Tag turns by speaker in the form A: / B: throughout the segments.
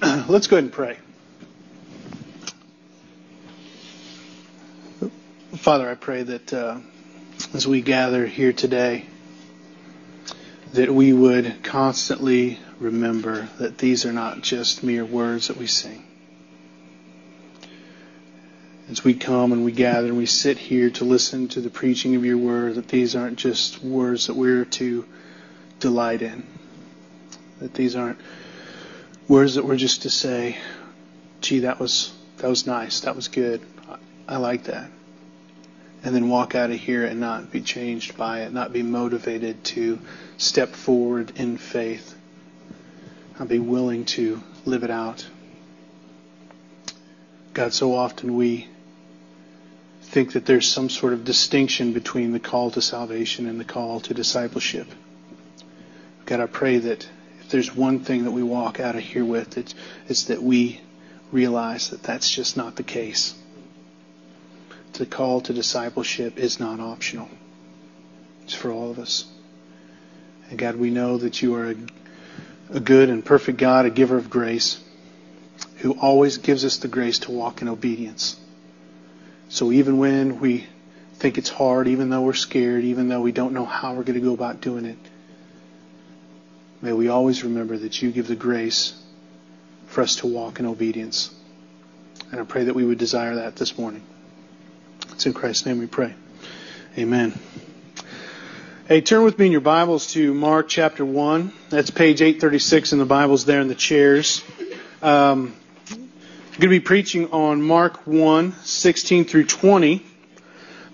A: Let's go ahead and pray. Father, I pray that uh, as we gather here today, that we would constantly remember that these are not just mere words that we sing. As we come and we gather and we sit here to listen to the preaching of your word, that these aren't just words that we're to delight in. That these aren't words that we're just to say, gee, that was that was nice, that was good. I, I like that. And then walk out of here and not be changed by it, not be motivated to step forward in faith, not be willing to live it out. God, so often we think that there's some sort of distinction between the call to salvation and the call to discipleship. God, I pray that if there's one thing that we walk out of here with, it's, it's that we realize that that's just not the case. The call to discipleship is not optional. It's for all of us. And God, we know that you are a, a good and perfect God, a giver of grace, who always gives us the grace to walk in obedience. So even when we think it's hard, even though we're scared, even though we don't know how we're going to go about doing it, May we always remember that you give the grace for us to walk in obedience. And I pray that we would desire that this morning. It's in Christ's name we pray. Amen. Hey, turn with me in your Bibles to Mark chapter 1. That's page 836 in the Bibles there in the chairs. Um, I'm going to be preaching on Mark 1, 16 through 20.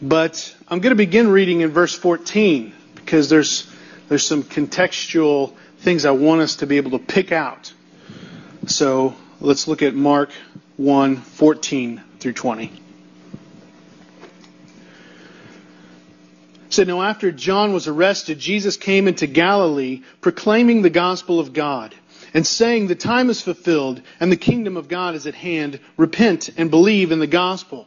A: But I'm going to begin reading in verse 14 because there's, there's some contextual things I want us to be able to pick out. So let's look at Mark 1 14 through 20. It said, Now after John was arrested, Jesus came into Galilee proclaiming the gospel of God and saying, The time is fulfilled and the kingdom of God is at hand. Repent and believe in the gospel.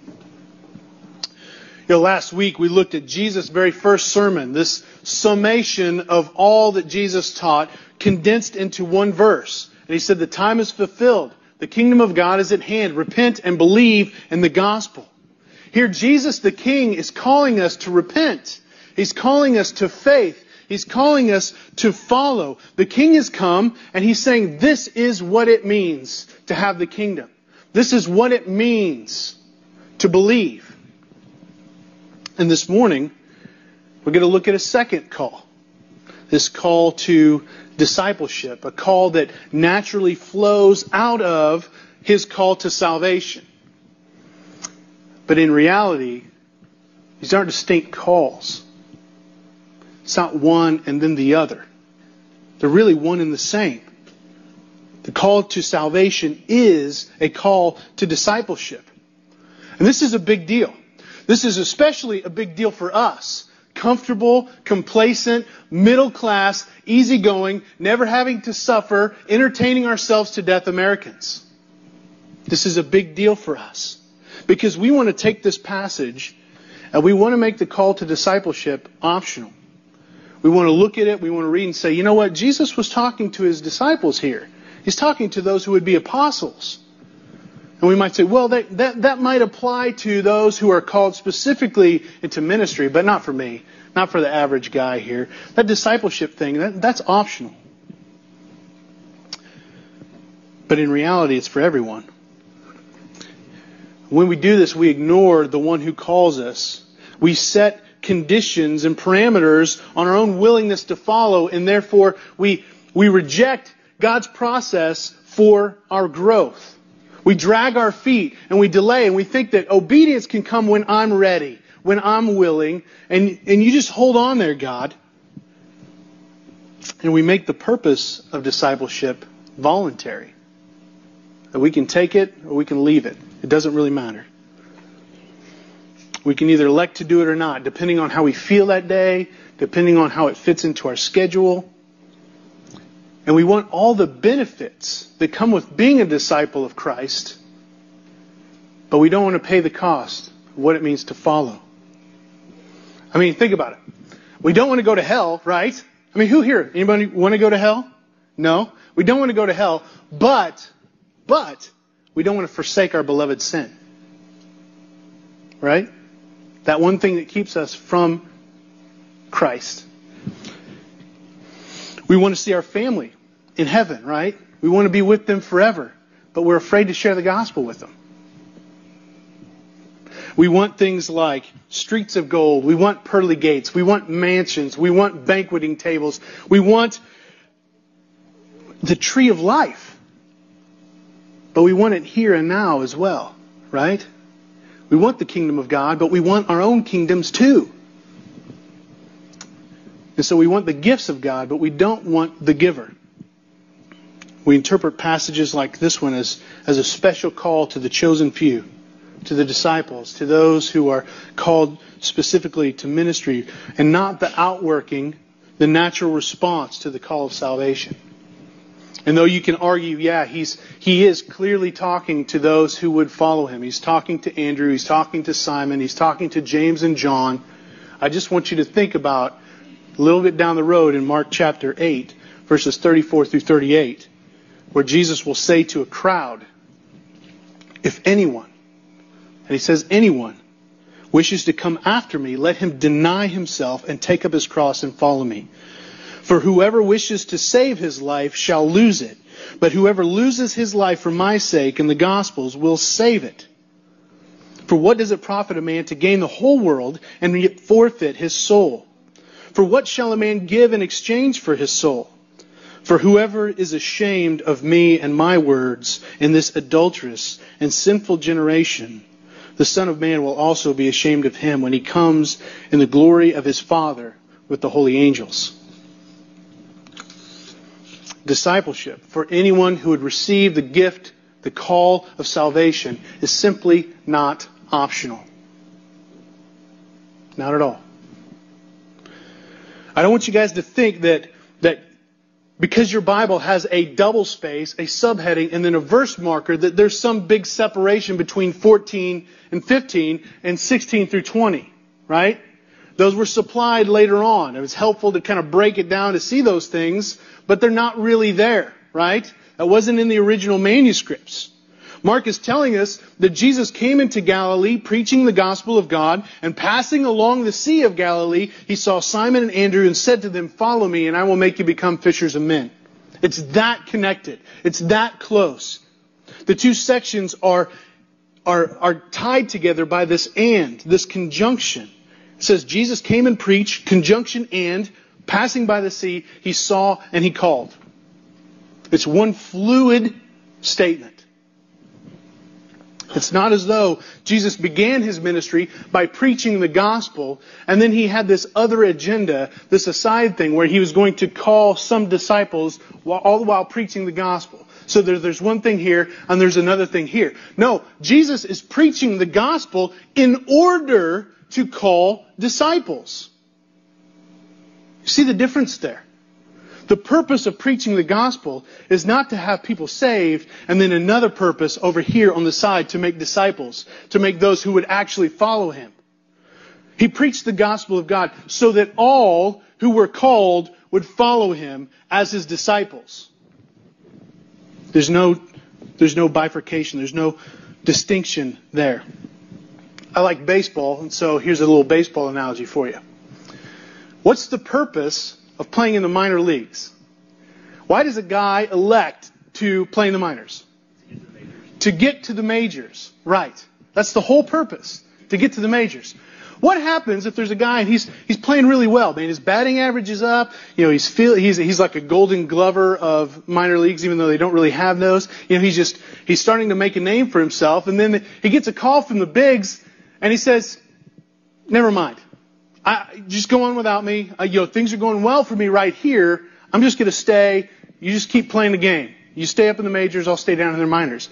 A: You know, last week we looked at Jesus' very first sermon, this summation of all that Jesus taught, condensed into one verse. And he said, The time is fulfilled. The kingdom of God is at hand. Repent and believe in the gospel. Here, Jesus the King is calling us to repent. He's calling us to faith. He's calling us to follow. The King has come, and he's saying, This is what it means to have the kingdom. This is what it means to believe. And this morning, we're going to look at a second call. This call to discipleship, a call that naturally flows out of his call to salvation. But in reality, these aren't distinct calls. It's not one and then the other. They're really one and the same. The call to salvation is a call to discipleship. And this is a big deal. This is especially a big deal for us. Comfortable, complacent, middle class, easygoing, never having to suffer, entertaining ourselves to death Americans. This is a big deal for us. Because we want to take this passage and we want to make the call to discipleship optional. We want to look at it, we want to read and say, you know what? Jesus was talking to his disciples here. He's talking to those who would be apostles. And we might say, well, that, that, that might apply to those who are called specifically into ministry, but not for me, not for the average guy here. That discipleship thing, that, that's optional. But in reality, it's for everyone. When we do this, we ignore the one who calls us. We set conditions and parameters on our own willingness to follow, and therefore we, we reject God's process for our growth. We drag our feet and we delay and we think that obedience can come when I'm ready, when I'm willing, and, and you just hold on there, God. And we make the purpose of discipleship voluntary. that we can take it or we can leave it. It doesn't really matter. We can either elect to do it or not, depending on how we feel that day, depending on how it fits into our schedule. And we want all the benefits that come with being a disciple of Christ, but we don't want to pay the cost of what it means to follow. I mean, think about it. We don't want to go to hell, right? I mean, who here? Anybody want to go to hell? No. We don't want to go to hell, but, but, we don't want to forsake our beloved sin. Right? That one thing that keeps us from Christ. We want to see our family in heaven, right? We want to be with them forever, but we're afraid to share the gospel with them. We want things like streets of gold. We want pearly gates. We want mansions. We want banqueting tables. We want the tree of life. But we want it here and now as well, right? We want the kingdom of God, but we want our own kingdoms too. And so we want the gifts of God, but we don't want the giver. We interpret passages like this one as, as a special call to the chosen few, to the disciples, to those who are called specifically to ministry, and not the outworking, the natural response to the call of salvation. And though you can argue, yeah, he's, he is clearly talking to those who would follow him. He's talking to Andrew, he's talking to Simon, he's talking to James and John. I just want you to think about a little bit down the road in Mark chapter 8, verses 34 through 38, where Jesus will say to a crowd, If anyone, and he says anyone, wishes to come after me, let him deny himself and take up his cross and follow me. For whoever wishes to save his life shall lose it, but whoever loses his life for my sake and the gospel's will save it. For what does it profit a man to gain the whole world and yet forfeit his soul? For what shall a man give in exchange for his soul? For whoever is ashamed of me and my words in this adulterous and sinful generation, the Son of Man will also be ashamed of him when he comes in the glory of his Father with the holy angels discipleship for anyone who would receive the gift, the call of salvation, is simply not optional. Not at all. I don't want you guys to think that, that because your Bible has a double space, a subheading, and then a verse marker, that there's some big separation between 14 and 15 and 16 through 20, right? Those were supplied later on. It was helpful to kind of break it down to see those things, but they're not really there, right? That wasn't in the original manuscripts. Mark is telling us that Jesus came into Galilee preaching the gospel of God and passing along the Sea of Galilee, he saw Simon and Andrew and said to them, follow me and I will make you become fishers of men. It's that connected. It's that close. The two sections are, are, are tied together by this and, this conjunction. It says Jesus came and preached, conjunction and, passing by the sea, he saw and he called. It's one fluid statement. It's not as though Jesus began his ministry by preaching the gospel and then he had this other agenda, this aside thing where he was going to call some disciples while, all the while preaching the gospel. So there, there's one thing here and there's another thing here. No, Jesus is preaching the gospel in order to call disciples. You see the difference there? The purpose of preaching the gospel is not to have people saved and then another purpose over here on the side to make disciples, to make those who would actually follow him. He preached the gospel of God so that all who were called would follow him as his disciples. There's no, there's no bifurcation. There's no distinction there. I like baseball, and so here's a little baseball analogy for you. What's the purpose of playing in the minor leagues. Why does a guy elect to play in the minors? To get to the majors. Right. That's the whole purpose. To get to the majors. What happens if there's a guy and he's he's playing really well, man? His batting average is up. You know, he's feel he's he's like a golden glover of minor leagues, even though they don't really have those. You know, he's just he's starting to make a name for himself, and then he gets a call from the bigs, and he says, "Never mind. I, just go on without me. Uh, things are going well for me right here. I'm just going to stay. You just keep playing the game. You stay up in the majors, I'll stay down in the minors.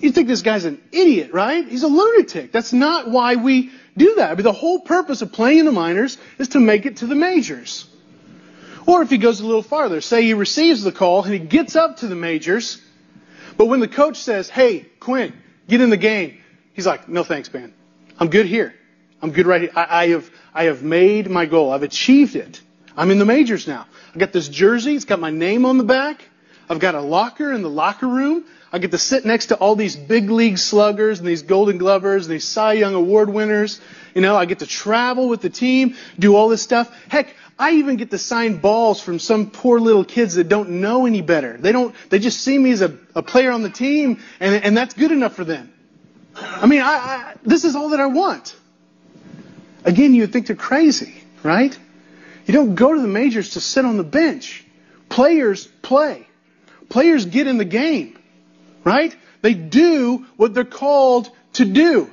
A: You think this guy's an idiot, right? He's a lunatic. That's not why we do that. Mean, the whole purpose of playing in the minors is to make it to the majors. Or if he goes a little farther, say he receives the call and he gets up to the majors, but when the coach says, hey, Quinn, get in the game, he's like, no thanks, man. I'm good here. I'm good right here. I, I have, I have made my goal. I've achieved it. I'm in the majors now. I got this jersey. It's got my name on the back. I've got a locker in the locker room. I get to sit next to all these big league sluggers and these golden glovers and these Cy Young award winners. You know, I get to travel with the team, do all this stuff. Heck, I even get to sign balls from some poor little kids that don't know any better. They don't, they just see me as a, a player on the team and, and that's good enough for them. I mean, I, I, this is all that I want. Again, you would think they're crazy, right? You don't go to the majors to sit on the bench. Players play. Players get in the game, right? They do what they're called to do.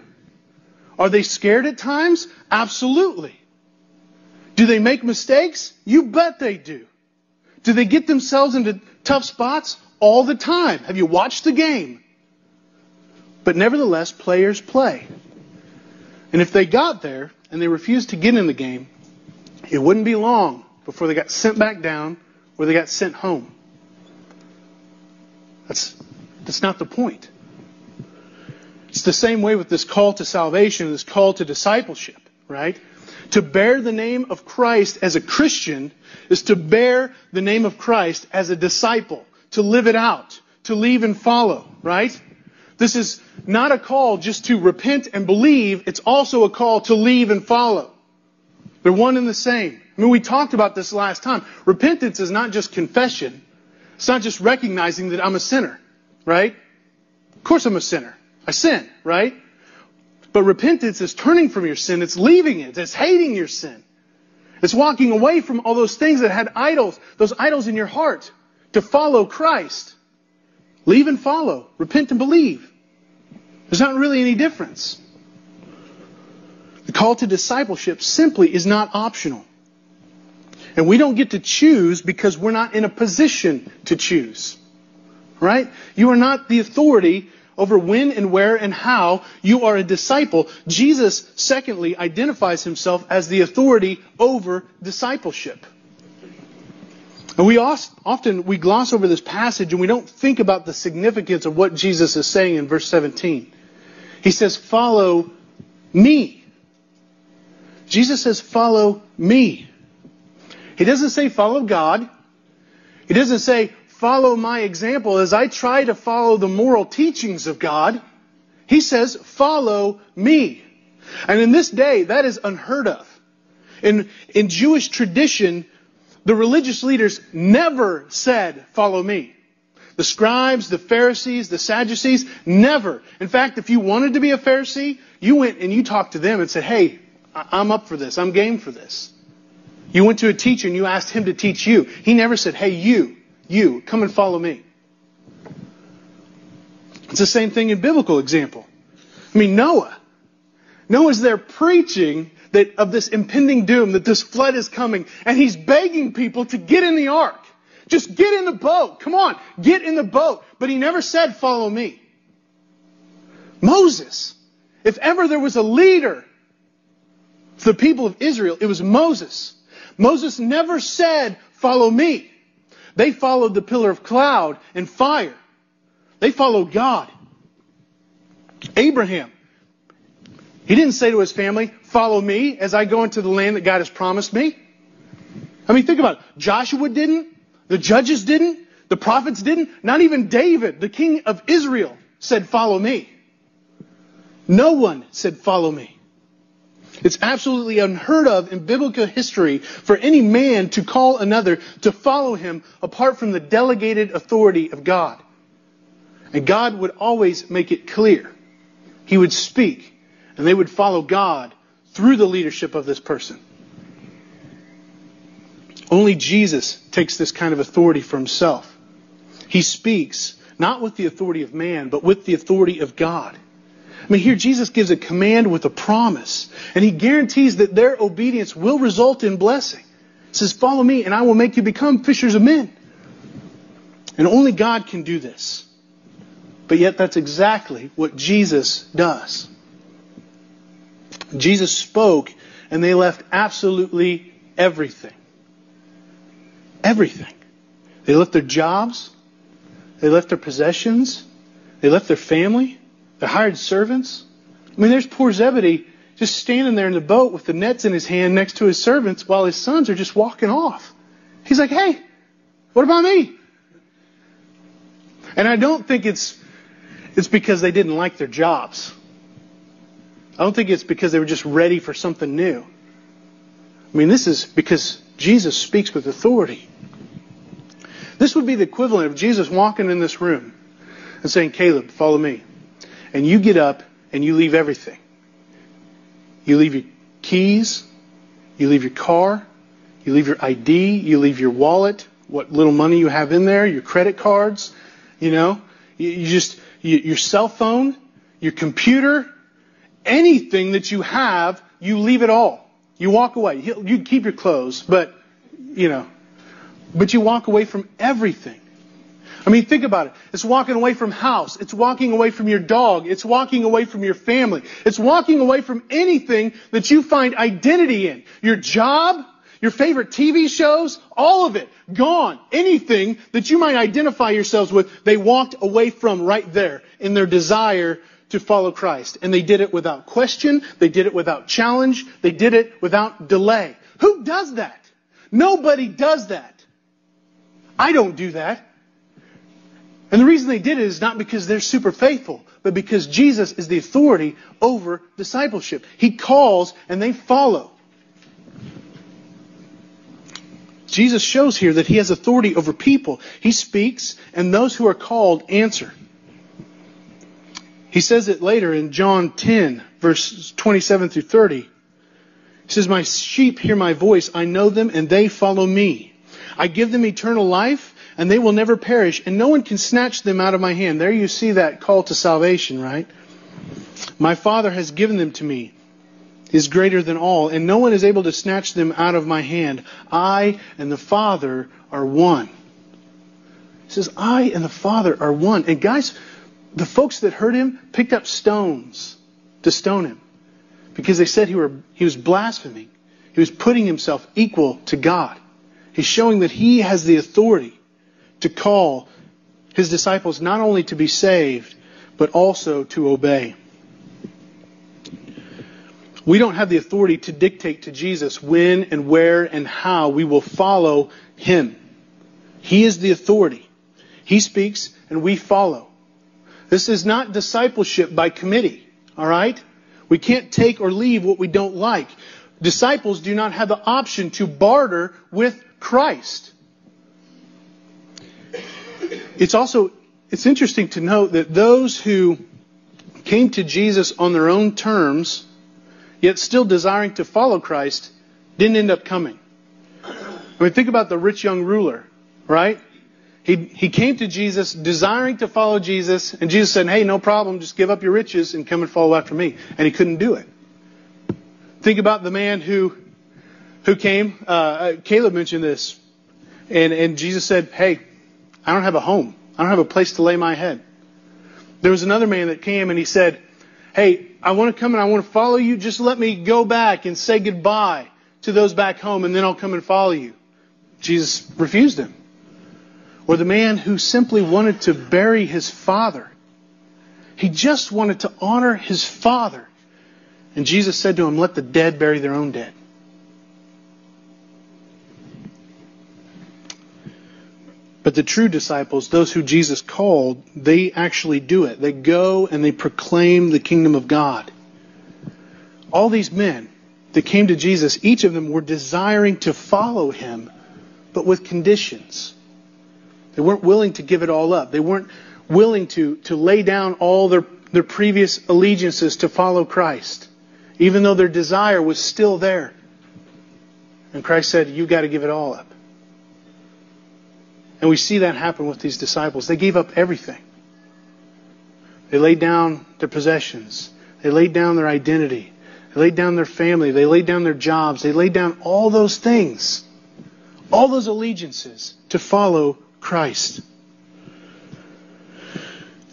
A: Are they scared at times? Absolutely. Do they make mistakes? You bet they do. Do they get themselves into tough spots? All the time. Have you watched the game? But nevertheless, players play. And if they got there and they refused to get in the game, it wouldn't be long before they got sent back down or they got sent home. That's, that's not the point. It's the same way with this call to salvation, this call to discipleship, right? To bear the name of Christ as a Christian is to bear the name of Christ as a disciple, to live it out, to leave and follow, right? This is not a call just to repent and believe, it's also a call to leave and follow. They're one and the same. I mean, we talked about this last time. Repentance is not just confession. It's not just recognizing that I'm a sinner, right? Of course I'm a sinner. I sin, right? But repentance is turning from your sin. It's leaving it. It's hating your sin. It's walking away from all those things that had idols, those idols in your heart, to follow Christ. Leave and follow. Repent and believe. There's not really any difference. The call to discipleship simply is not optional. And we don't get to choose because we're not in a position to choose. Right? You are not the authority over when and where and how you are a disciple. Jesus, secondly, identifies himself as the authority over discipleship. And we often we gloss over this passage and we don't think about the significance of what Jesus is saying in verse 17. He says, "Follow me." Jesus says, follow me. He doesn't say follow God. He doesn't say follow my example as I try to follow the moral teachings of God. He says follow me. And in this day, that is unheard of. In, in Jewish tradition, the religious leaders never said, follow me. The scribes, the Pharisees, the Sadducees, never. In fact, if you wanted to be a Pharisee, you went and you talked to them and said, hey, I'm up for this. I'm game for this. You went to a teacher and you asked him to teach you. He never said, hey, you, you, come and follow me. It's the same thing in biblical example. I mean, Noah. Noah's there preaching that of this impending doom, that this flood is coming, and he's begging people to get in the ark. Just get in the boat. Come on, get in the boat. But he never said, follow me. Moses. If ever there was a leader for the people of Israel, it was Moses. Moses never said, follow me. They followed the pillar of cloud and fire. They followed God. Abraham, he didn't say to his family, follow me as I go into the land that God has promised me. I mean, think about it. Joshua didn't. The judges didn't. The prophets didn't. Not even David, the king of Israel, said, follow me. No one said, follow me. It's absolutely unheard of in biblical history for any man to call another to follow him apart from the delegated authority of God. And God would always make it clear. He would speak, and they would follow God through the leadership of this person. Only Jesus takes this kind of authority for himself. He speaks, not with the authority of man, but with the authority of God. I mean, here Jesus gives a command with a promise, and he guarantees that their obedience will result in blessing. He says, Follow me, and I will make you become fishers of men. And only God can do this. But yet, that's exactly what Jesus does. Jesus spoke, and they left absolutely everything. Everything. They left their jobs, they left their possessions, they left their family, their hired servants. I mean, there's poor Zebedee just standing there in the boat with the nets in his hand next to his servants while his sons are just walking off. He's like, hey, what about me? And I don't think it's, it's because they didn't like their jobs. I don't think it's because they were just ready for something new. I mean, this is because Jesus speaks with authority. This would be the equivalent of Jesus walking in this room and saying, Caleb, follow me. And you get up and you leave everything. You leave your keys, you leave your car, you leave your ID, you leave your wallet, what little money you have in there, your credit cards, you know, you, you just, you, your cell phone, your computer, anything that you have, you leave it all. You walk away. You keep your clothes, but, you know, but you walk away from everything. I mean, think about it. It's walking away from house. It's walking away from your dog. It's walking away from your family. It's walking away from anything that you find identity in. Your job, your favorite TV shows, all of it, gone. Anything that you might identify yourselves with, they walked away from right there in their desire to follow Christ. And they did it without question. They did it without challenge. They did it without delay. Who does that? Nobody does that. I don't do that. And the reason they did it is not because they're super faithful, but because Jesus is the authority over discipleship. He calls and they follow. Jesus shows here that he has authority over people. He speaks, and those who are called answer. He says it later in John 10, verses 27 through 30. He says, My sheep hear my voice, I know them, and they follow me. I give them eternal life, and they will never perish, and no one can snatch them out of my hand. There you see that call to salvation, right? My Father has given them to me, is greater than all, and no one is able to snatch them out of my hand. I and the Father are one. He says, I and the Father are one. And guys, the folks that heard him picked up stones to stone him because they said he, were, he was blaspheming. He was putting himself equal to God. He's showing that he has the authority to call his disciples not only to be saved, but also to obey. We don't have the authority to dictate to Jesus when and where and how we will follow him. He is the authority. He speaks and we follow. This is not discipleship by committee, all right? We can't take or leave what we don't like. Disciples do not have the option to barter with Christ. It's also it's interesting to note that those who came to Jesus on their own terms, yet still desiring to follow Christ, didn't end up coming. I mean, think about the rich young ruler, right? He, he came to Jesus desiring to follow Jesus, and Jesus said, Hey, no problem, just give up your riches and come and follow after me. And he couldn't do it. Think about the man who who came. Uh, uh, Caleb mentioned this. And, and Jesus said, Hey, I don't have a home. I don't have a place to lay my head. There was another man that came and he said, Hey, I want to come and I want to follow you. Just let me go back and say goodbye to those back home and then I'll come and follow you. Jesus refused him. Or the man who simply wanted to bury his father. He just wanted to honor his father. And Jesus said to him, Let the dead bury their own dead. But the true disciples, those who Jesus called, they actually do it. They go and they proclaim the kingdom of God. All these men that came to Jesus, each of them were desiring to follow him, but with conditions. They weren't willing to give it all up. They weren't willing to, to lay down all their, their previous allegiances to follow Christ, even though their desire was still there. And Christ said, You've got to give it all up. And we see that happen with these disciples. They gave up everything. They laid down their possessions. They laid down their identity. They laid down their family. They laid down their jobs. They laid down all those things, all those allegiances to follow Christ.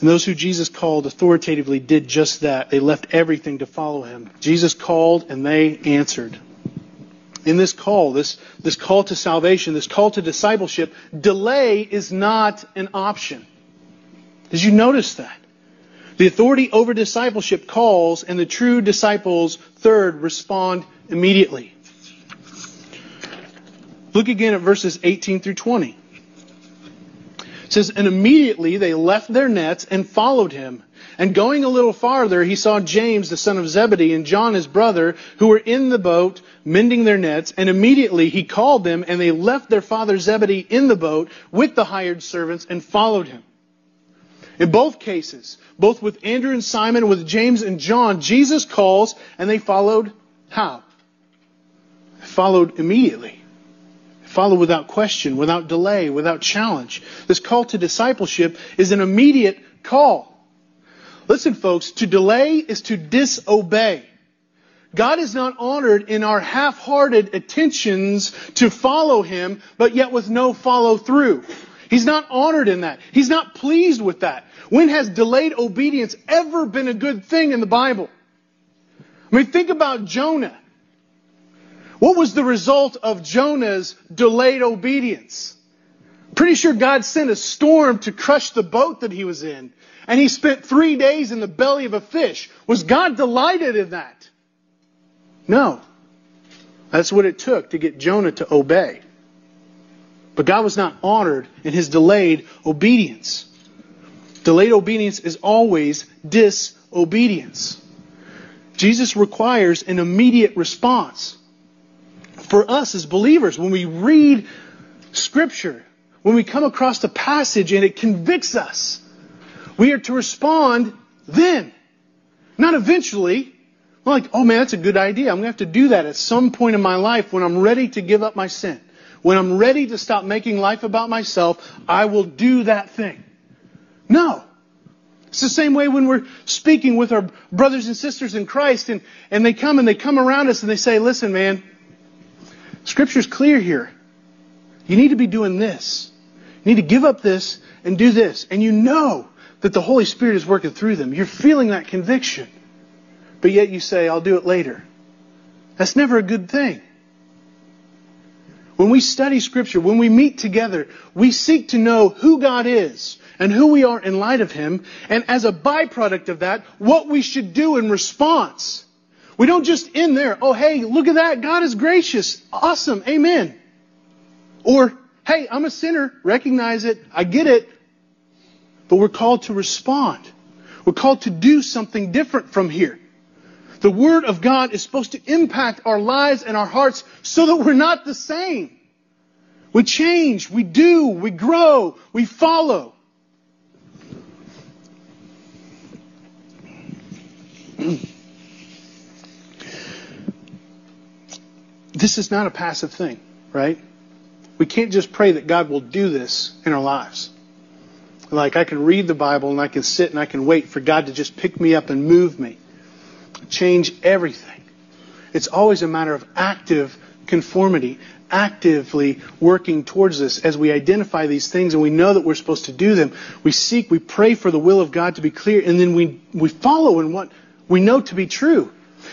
A: And those who Jesus called authoritatively did just that. They left everything to follow him. Jesus called and they answered. In this call, this, this call to salvation, this call to discipleship, delay is not an option. Did you notice that? The authority over discipleship calls, and the true disciples, third, respond immediately. Look again at verses 18 through 20. Says, And immediately they left their nets and followed him. And going a little farther, he saw James, the son of Zebedee, and John, his brother, who were in the boat, mending their nets. And immediately he called them, and they left their father Zebedee in the boat with the hired servants and followed him. In both cases, both with Andrew and Simon, with James and John, Jesus calls, and they followed how? Followed immediately follow without question, without delay, without challenge. This call to discipleship is an immediate call. Listen, folks, to delay is to disobey. God is not honored in our half-hearted attentions to follow Him, but yet with no follow through. He's not honored in that. He's not pleased with that. When has delayed obedience ever been a good thing in the Bible? I mean, think about Jonah. What was the result of Jonah's delayed obedience? Pretty sure God sent a storm to crush the boat that he was in. And he spent three days in the belly of a fish. Was God delighted in that? No. That's what it took to get Jonah to obey. But God was not honored in his delayed obedience. Delayed obedience is always disobedience. Jesus requires an immediate response for us as believers, when we read Scripture, when we come across a passage and it convicts us, we are to respond then, not eventually. We're like, oh man, that's a good idea. I'm going to have to do that at some point in my life when I'm ready to give up my sin. When I'm ready to stop making life about myself, I will do that thing. No. It's the same way when we're speaking with our brothers and sisters in Christ and, and they come and they come around us and they say, listen, man, Scripture's clear here. You need to be doing this. You need to give up this and do this. And you know that the Holy Spirit is working through them. You're feeling that conviction. But yet you say, I'll do it later. That's never a good thing. When we study Scripture, when we meet together, we seek to know who God is and who we are in light of Him, and as a byproduct of that, what we should do in response. We don't just end there. Oh, hey, look at that. God is gracious. Awesome. Amen. Or, hey, I'm a sinner. Recognize it. I get it. But we're called to respond. We're called to do something different from here. The Word of God is supposed to impact our lives and our hearts so that we're not the same. We change, we do, we grow, we follow. This is not a passive thing, right? We can't just pray that God will do this in our lives. Like I can read the Bible and I can sit and I can wait for God to just pick me up and move me, change everything. It's always a matter of active conformity, actively working towards this as we identify these things and we know that we're supposed to do them. We seek, we pray for the will of God to be clear, and then we, we follow in what we know to be true.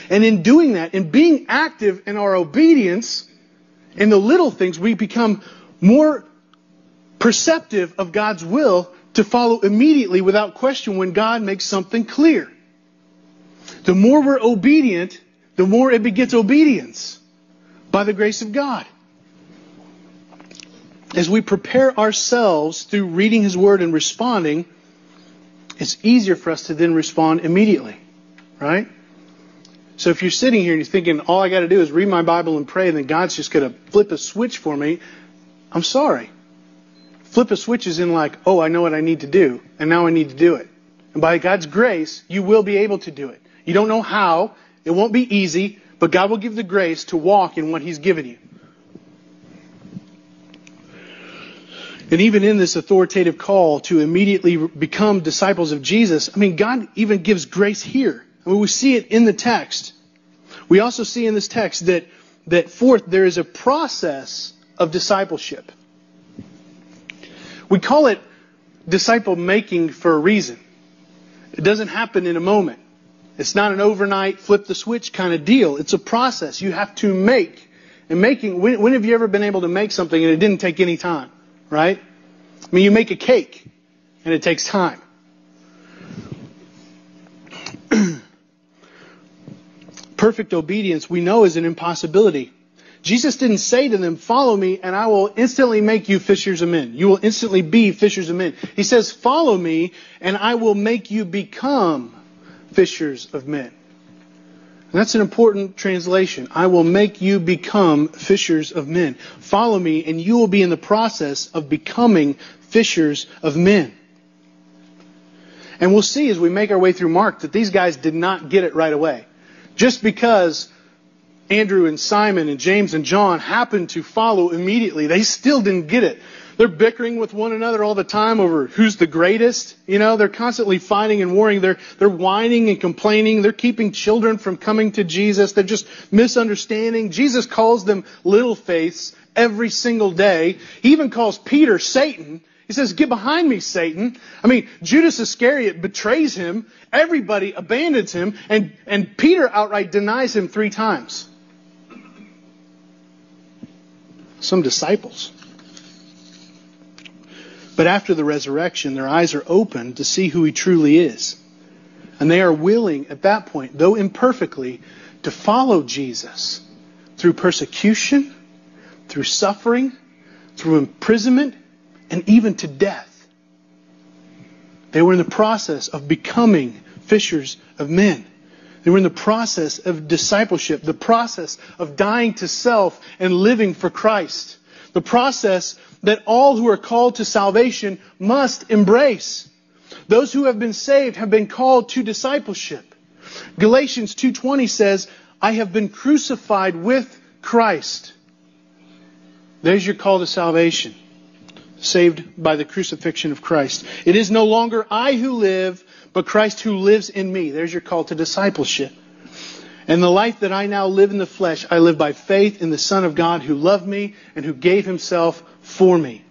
A: And in doing that, in being active in our obedience, in the little things, we become more perceptive of God's will to follow immediately without question when God makes something clear. The more we're obedient, the more it begets obedience by the grace of God. As we prepare ourselves through reading His Word and responding, it's easier for us to then respond immediately. Right? So if you're sitting here and you're thinking, all I got to do is read my Bible and pray, and then God's just going to flip a switch for me, I'm sorry. Flip a switch is in like, oh, I know what I need to do, and now I need to do it. And by God's grace, you will be able to do it. You don't know how. It won't be easy, but God will give the grace to walk in what He's given you. And even in this authoritative call to immediately become disciples of Jesus, I mean, God even gives grace here. Mean, we see it in the text. We also see in this text that, that fourth, there is a process of discipleship. We call it disciple making for a reason. It doesn't happen in a moment. It's not an overnight flip the switch kind of deal. It's a process you have to make. And making, when, when have you ever been able to make something and it didn't take any time? Right? I mean, you make a cake and it takes time. Perfect obedience we know is an impossibility. Jesus didn't say to them, follow me and I will instantly make you fishers of men. You will instantly be fishers of men. He says, follow me and I will make you become fishers of men. And that's an important translation. I will make you become fishers of men. Follow me and you will be in the process of becoming fishers of men. And we'll see as we make our way through Mark that these guys did not get it right away. Just because Andrew and Simon and James and John happened to follow immediately. They still didn't get it. They're bickering with one another all the time over who's the greatest. You know, they're constantly fighting and warring. They're, they're whining and complaining. They're keeping children from coming to Jesus. They're just misunderstanding. Jesus calls them little faiths every single day. He even calls Peter Satan. He says, get behind me, Satan. I mean, Judas Iscariot betrays him. Everybody abandons him. And, and Peter outright denies him three times. some disciples. But after the resurrection, their eyes are opened to see who he truly is. And they are willing at that point, though imperfectly, to follow Jesus through persecution, through suffering, through imprisonment, and even to death. They were in the process of becoming fishers of men. They were in the process of discipleship, the process of dying to self and living for Christ. The process that all who are called to salvation must embrace. Those who have been saved have been called to discipleship. Galatians 2:20 says, "I have been crucified with Christ." There's your call to salvation. Saved by the crucifixion of Christ. It is no longer I who live, but Christ who lives in me. There's your call to discipleship. And the life that I now live in the flesh, I live by faith in the Son of God who loved me and who gave himself for me.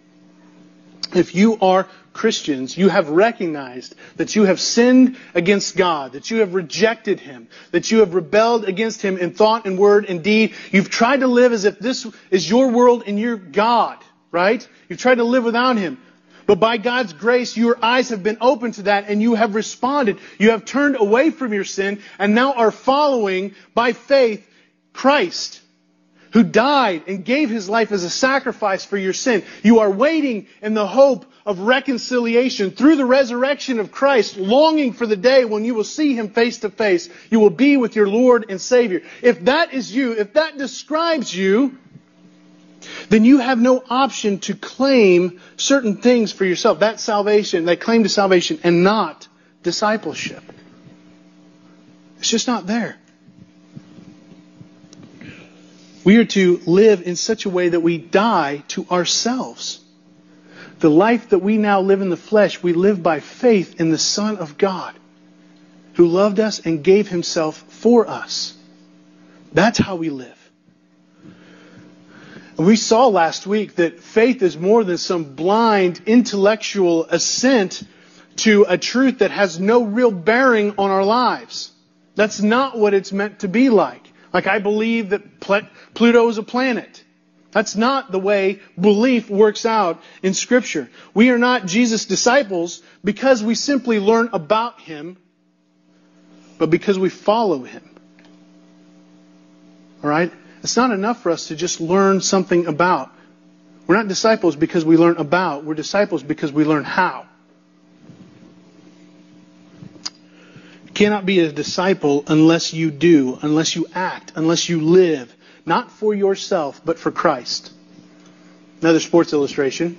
A: If you are Christians, you have recognized that you have sinned against God, that you have rejected Him, that you have rebelled against Him in thought and word and deed. You've tried to live as if this is your world and your God, right? You've tried to live without Him. But by God's grace, your eyes have been open to that and you have responded. You have turned away from your sin and now are following by faith Christ who died and gave his life as a sacrifice for your sin. You are waiting in the hope of reconciliation through the resurrection of Christ, longing for the day when you will see him face to face. You will be with your Lord and Savior. If that is you, if that describes you, then you have no option to claim certain things for yourself. That salvation, that claim to salvation, and not discipleship. It's just not there. We are to live in such a way that we die to ourselves. The life that we now live in the flesh, we live by faith in the Son of God, who loved us and gave himself for us. That's how we live. We saw last week that faith is more than some blind intellectual assent to a truth that has no real bearing on our lives. That's not what it's meant to be like. Like I believe that Pluto is a planet. That's not the way belief works out in Scripture. We are not Jesus' disciples because we simply learn about Him, but because we follow Him. Alright? It's not enough for us to just learn something about. We're not disciples because we learn about. We're disciples because we learn how. You cannot be a disciple unless you do, unless you act, unless you live, not for yourself, but for Christ. Another sports illustration.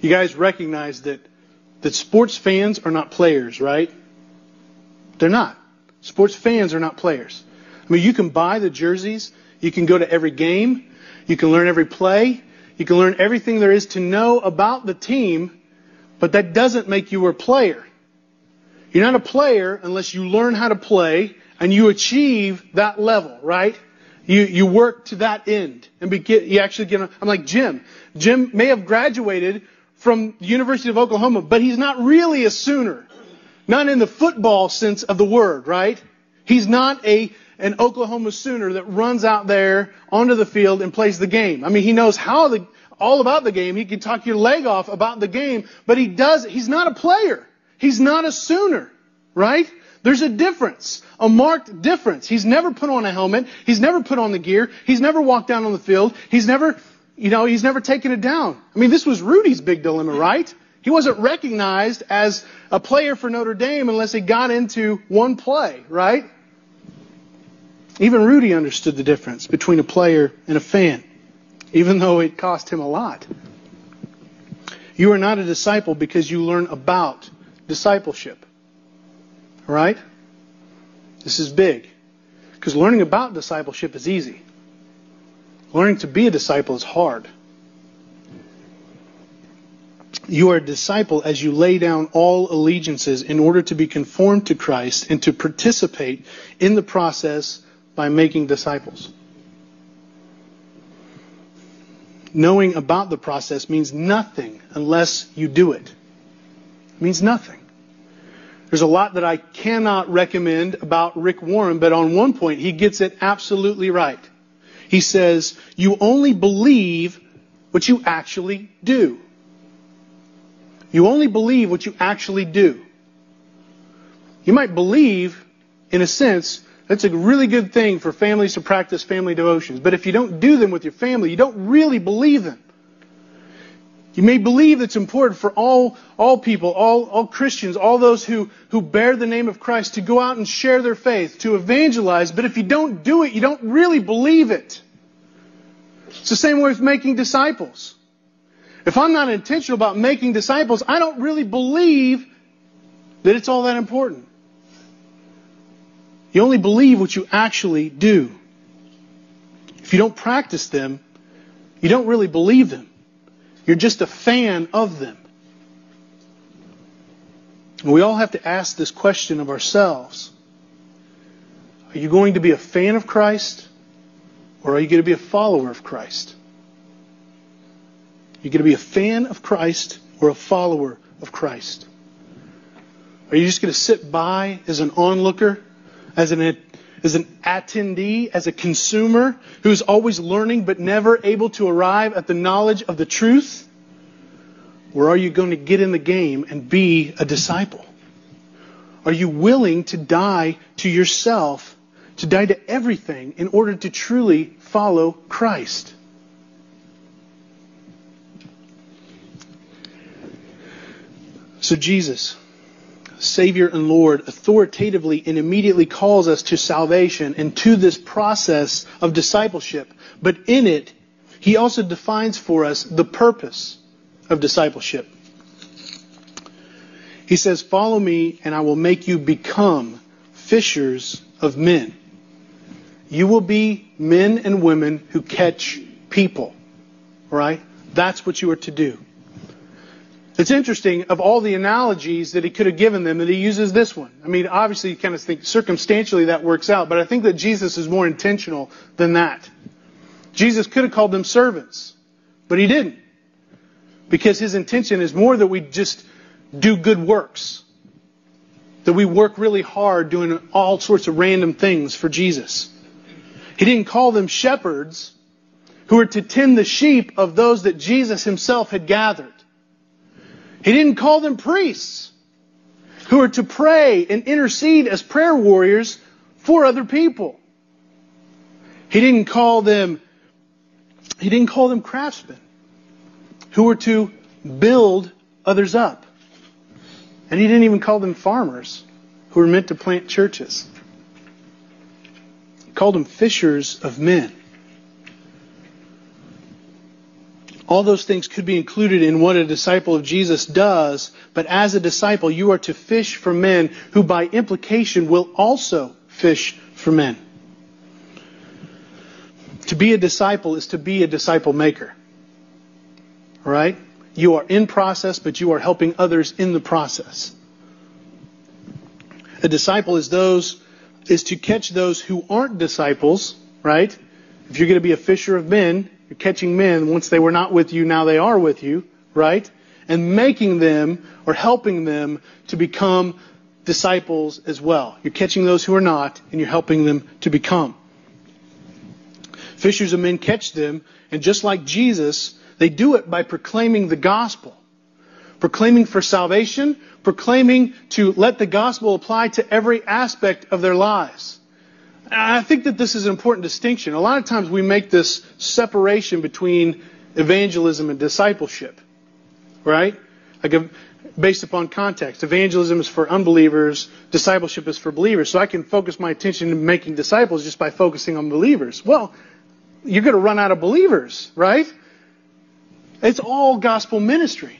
A: You guys recognize that, that sports fans are not players, right? They're not. Sports fans are not players. I mean, you can buy the jerseys. You can go to every game. You can learn every play. You can learn everything there is to know about the team, but that doesn't make you a player. You're not a player unless you learn how to play and you achieve that level, right? You, you work to that end and begin, you actually get, I'm like Jim. Jim may have graduated from the University of Oklahoma, but he's not really a Sooner. Not in the football sense of the word, right? He's not a, an Oklahoma Sooner that runs out there onto the field and plays the game. I mean, he knows how the, all about the game. He can talk your leg off about the game, but he does, he's not a player. He's not a Sooner, right? There's a difference, a marked difference. He's never put on a helmet. He's never put on the gear. He's never walked down on the field. He's never, you know, he's never taken it down. I mean, this was Rudy's big dilemma, right? He wasn't recognized as a player for Notre Dame unless he got into one play, right? Even Rudy understood the difference between a player and a fan, even though it cost him a lot. You are not a disciple because you learn about discipleship. Right? This is big. Because learning about discipleship is easy. Learning to be a disciple is hard. You are a disciple as you lay down all allegiances in order to be conformed to Christ and to participate in the process by making disciples. Knowing about the process means nothing unless you do it. It means nothing. There's a lot that I cannot recommend about Rick Warren, but on one point he gets it absolutely right. He says, you only believe what you actually do. You only believe what you actually do. You might believe, in a sense, that's a really good thing for families to practice family devotions. But if you don't do them with your family, you don't really believe them. You may believe it's important for all, all people, all, all Christians, all those who, who bear the name of Christ to go out and share their faith, to evangelize, but if you don't do it, you don't really believe it. It's the same way with making disciples. If I'm not intentional about making disciples, I don't really believe that it's all that important. You only believe what you actually do. If you don't practice them, you don't really believe them. You're just a fan of them. We all have to ask this question of ourselves. Are you going to be a fan of Christ or are you going to be a follower of Christ? You're you going to be a fan of Christ or a follower of Christ? Are you just going to sit by as an onlooker, as an as an attendee, as a consumer who's always learning but never able to arrive at the knowledge of the truth? Or are you going to get in the game and be a disciple? Are you willing to die to yourself, to die to everything in order to truly follow Christ? So Jesus, Savior and Lord authoritatively and immediately calls us to salvation and to this process of discipleship. But in it, He also defines for us the purpose of discipleship. He says, Follow me, and I will make you become fishers of men. You will be men and women who catch people. Right? That's what you are to do. It's interesting, of all the analogies that he could have given them, that he uses this one. I mean, obviously, you kind of think circumstantially that works out, but I think that Jesus is more intentional than that. Jesus could have called them servants, but he didn't. Because his intention is more that we just do good works. That we work really hard doing all sorts of random things for Jesus. He didn't call them shepherds who were to tend the sheep of those that Jesus himself had gathered. He didn't call them priests who are to pray and intercede as prayer warriors for other people. He didn't call them he didn't call them craftsmen who were to build others up. And he didn't even call them farmers who were meant to plant churches. He called them fishers of men. All those things could be included in what a disciple of Jesus does, but as a disciple, you are to fish for men who by implication will also fish for men. To be a disciple is to be a disciple maker. Right? You are in process, but you are helping others in the process. A disciple is those is to catch those who aren't disciples, right? If you're going to be a fisher of men, you're catching men once they were not with you, now they are with you, right? And making them or helping them to become disciples as well. You're catching those who are not, and you're helping them to become. Fishers of men catch them, and just like Jesus, they do it by proclaiming the gospel. Proclaiming for salvation, proclaiming to let the gospel apply to every aspect of their lives. I think that this is an important distinction. A lot of times we make this separation between evangelism and discipleship, right? Like based upon context. Evangelism is for unbelievers, discipleship is for believers. So I can focus my attention in making disciples just by focusing on believers. Well, you're going to run out of believers, right? It's all gospel ministry.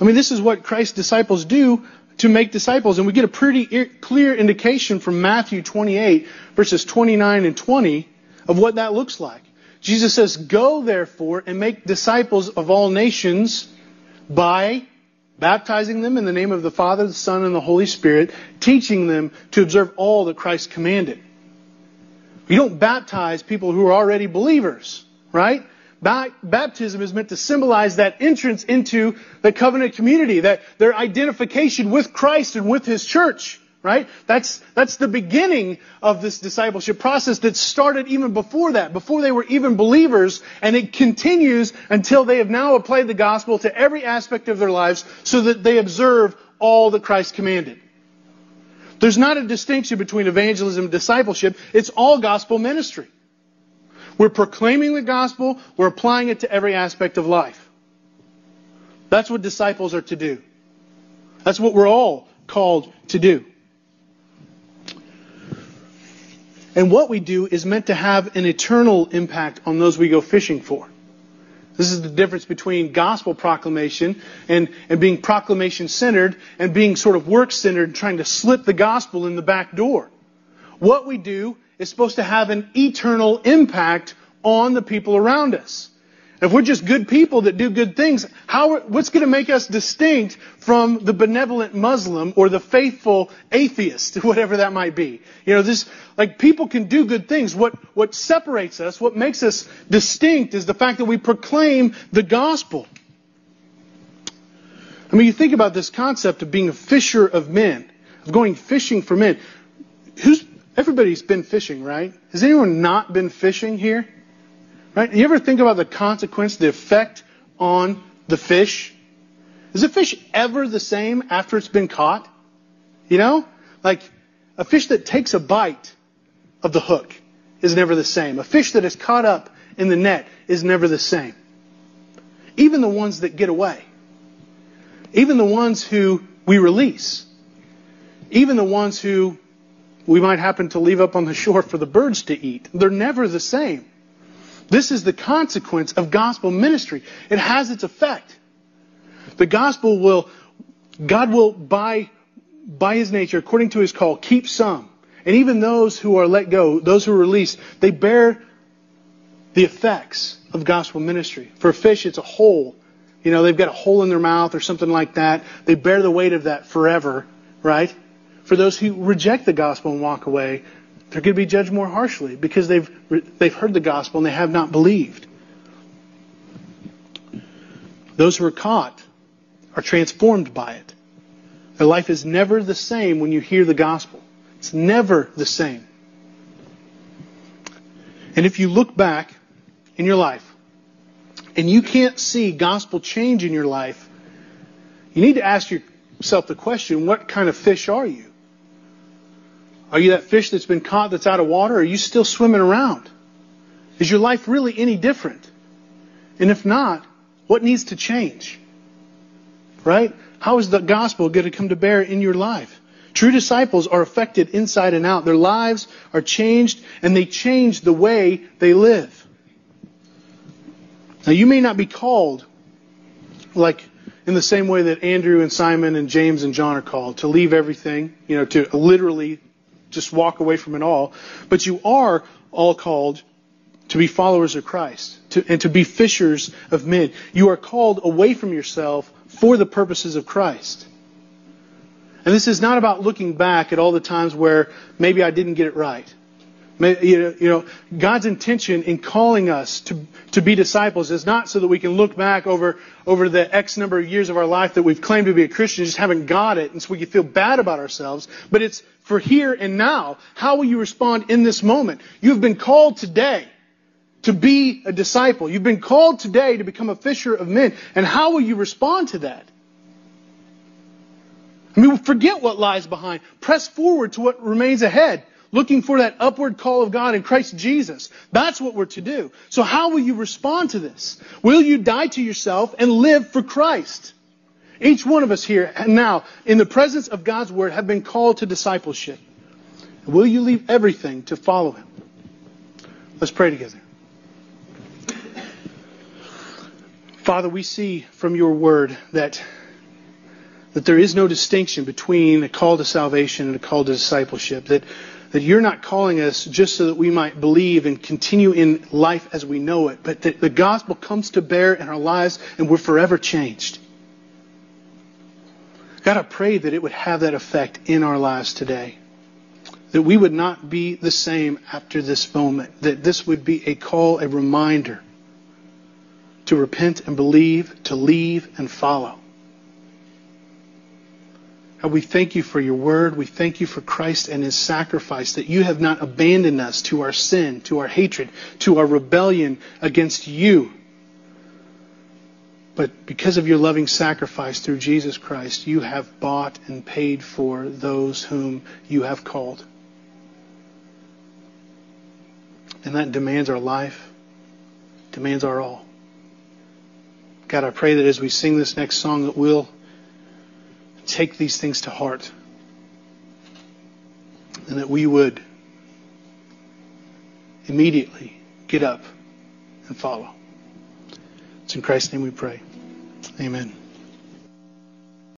A: I mean, this is what Christ's disciples do to make disciples. And we get a pretty clear indication from Matthew 28, verses 29 and 20, of what that looks like. Jesus says, Go therefore and make disciples of all nations by baptizing them in the name of the Father, the Son, and the Holy Spirit, teaching them to observe all that Christ commanded. You don't baptize people who are already believers, right? Baptism is meant to symbolize that entrance into the covenant community, that their identification with Christ and with His church, right? That's, that's the beginning of this discipleship process that started even before that, before they were even believers, and it continues until they have now applied the gospel to every aspect of their lives so that they observe all that Christ commanded. There's not a distinction between evangelism and discipleship. It's all gospel ministry. We're proclaiming the gospel, we're applying it to every aspect of life. That's what disciples are to do. That's what we're all called to do. And what we do is meant to have an eternal impact on those we go fishing for. This is the difference between gospel proclamation and, and being proclamation centered and being sort of work centered, and trying to slip the gospel in the back door. What we do is supposed to have an eternal impact on the people around us. If we're just good people that do good things, how, what's going to make us distinct from the benevolent Muslim or the faithful atheist, whatever that might be? You know, this, like, people can do good things. What, what separates us, what makes us distinct is the fact that we proclaim the gospel. I mean, you think about this concept of being a fisher of men, of going fishing for men. Who's, everybody's been fishing, right? Has anyone not been fishing here? Right? Do you ever think about the consequence, the effect on the fish? Is a fish ever the same after it's been caught? You know? Like a fish that takes a bite of the hook is never the same. A fish that is caught up in the net is never the same. Even the ones that get away. Even the ones who we release. Even the ones who we might happen to leave up on the shore for the birds to eat. They're never the same. This is the consequence of gospel ministry. It has its effect. The gospel will, God will, by, by his nature, according to his call, keep some. And even those who are let go, those who are released, they bear the effects of gospel ministry. For a fish, it's a hole. You know, they've got a hole in their mouth or something like that. They bear the weight of that forever, right? For those who reject the gospel and walk away, they're going to be judged more harshly because they've, they've heard the gospel and they have not believed. Those who are caught are transformed by it. Their life is never the same when you hear the gospel. It's never the same. And if you look back in your life and you can't see gospel change in your life, you need to ask yourself the question what kind of fish are you? Are you that fish that's been caught that's out of water? Are you still swimming around? Is your life really any different? And if not, what needs to change? Right? How is the gospel going to come to bear in your life? True disciples are affected inside and out. Their lives are changed, and they change the way they live. Now, you may not be called like in the same way that Andrew and Simon and James and John are called to leave everything, you know, to literally just walk away from it all. But you are all called to be followers of Christ to, and to be fishers of men. You are called away from yourself for the purposes of Christ. And this is not about looking back at all the times where maybe I didn't get it right. You know, God's intention in calling us to, to be disciples is not so that we can look back over, over the X number of years of our life that we've claimed to be a Christian, just haven't got it, and so we can feel bad about ourselves, but it's for here and now. How will you respond in this moment? You've been called today to be a disciple. You've been called today to become a fisher of men. And how will you respond to that? I mean, forget what lies behind. Press forward to what remains ahead looking for that upward call of God in Christ Jesus. That's what we're to do. So how will you respond to this? Will you die to yourself and live for Christ? Each one of us here and now, in the presence of God's Word, have been called to discipleship. Will you leave everything to follow Him? Let's pray together. Father, we see from your Word that that there is no distinction between a call to salvation and a call to discipleship. That that you're not calling us just so that we might believe and continue in life as we know it, but that the gospel comes to bear in our lives and we're forever changed. God, I pray that it would have that effect in our lives today. That we would not be the same after this moment. That this would be a call, a reminder to repent and believe, to leave and follow. God, we thank you for your word. We thank you for Christ and his sacrifice, that you have not abandoned us to our sin, to our hatred, to our rebellion against you. But because of your loving sacrifice through Jesus Christ, you have bought and paid for those whom you have called. And that demands our life, demands our all. God, I pray that as we sing this next song that we'll take these things to heart. And that we would immediately get up and follow. It's in Christ's name we pray. Amen.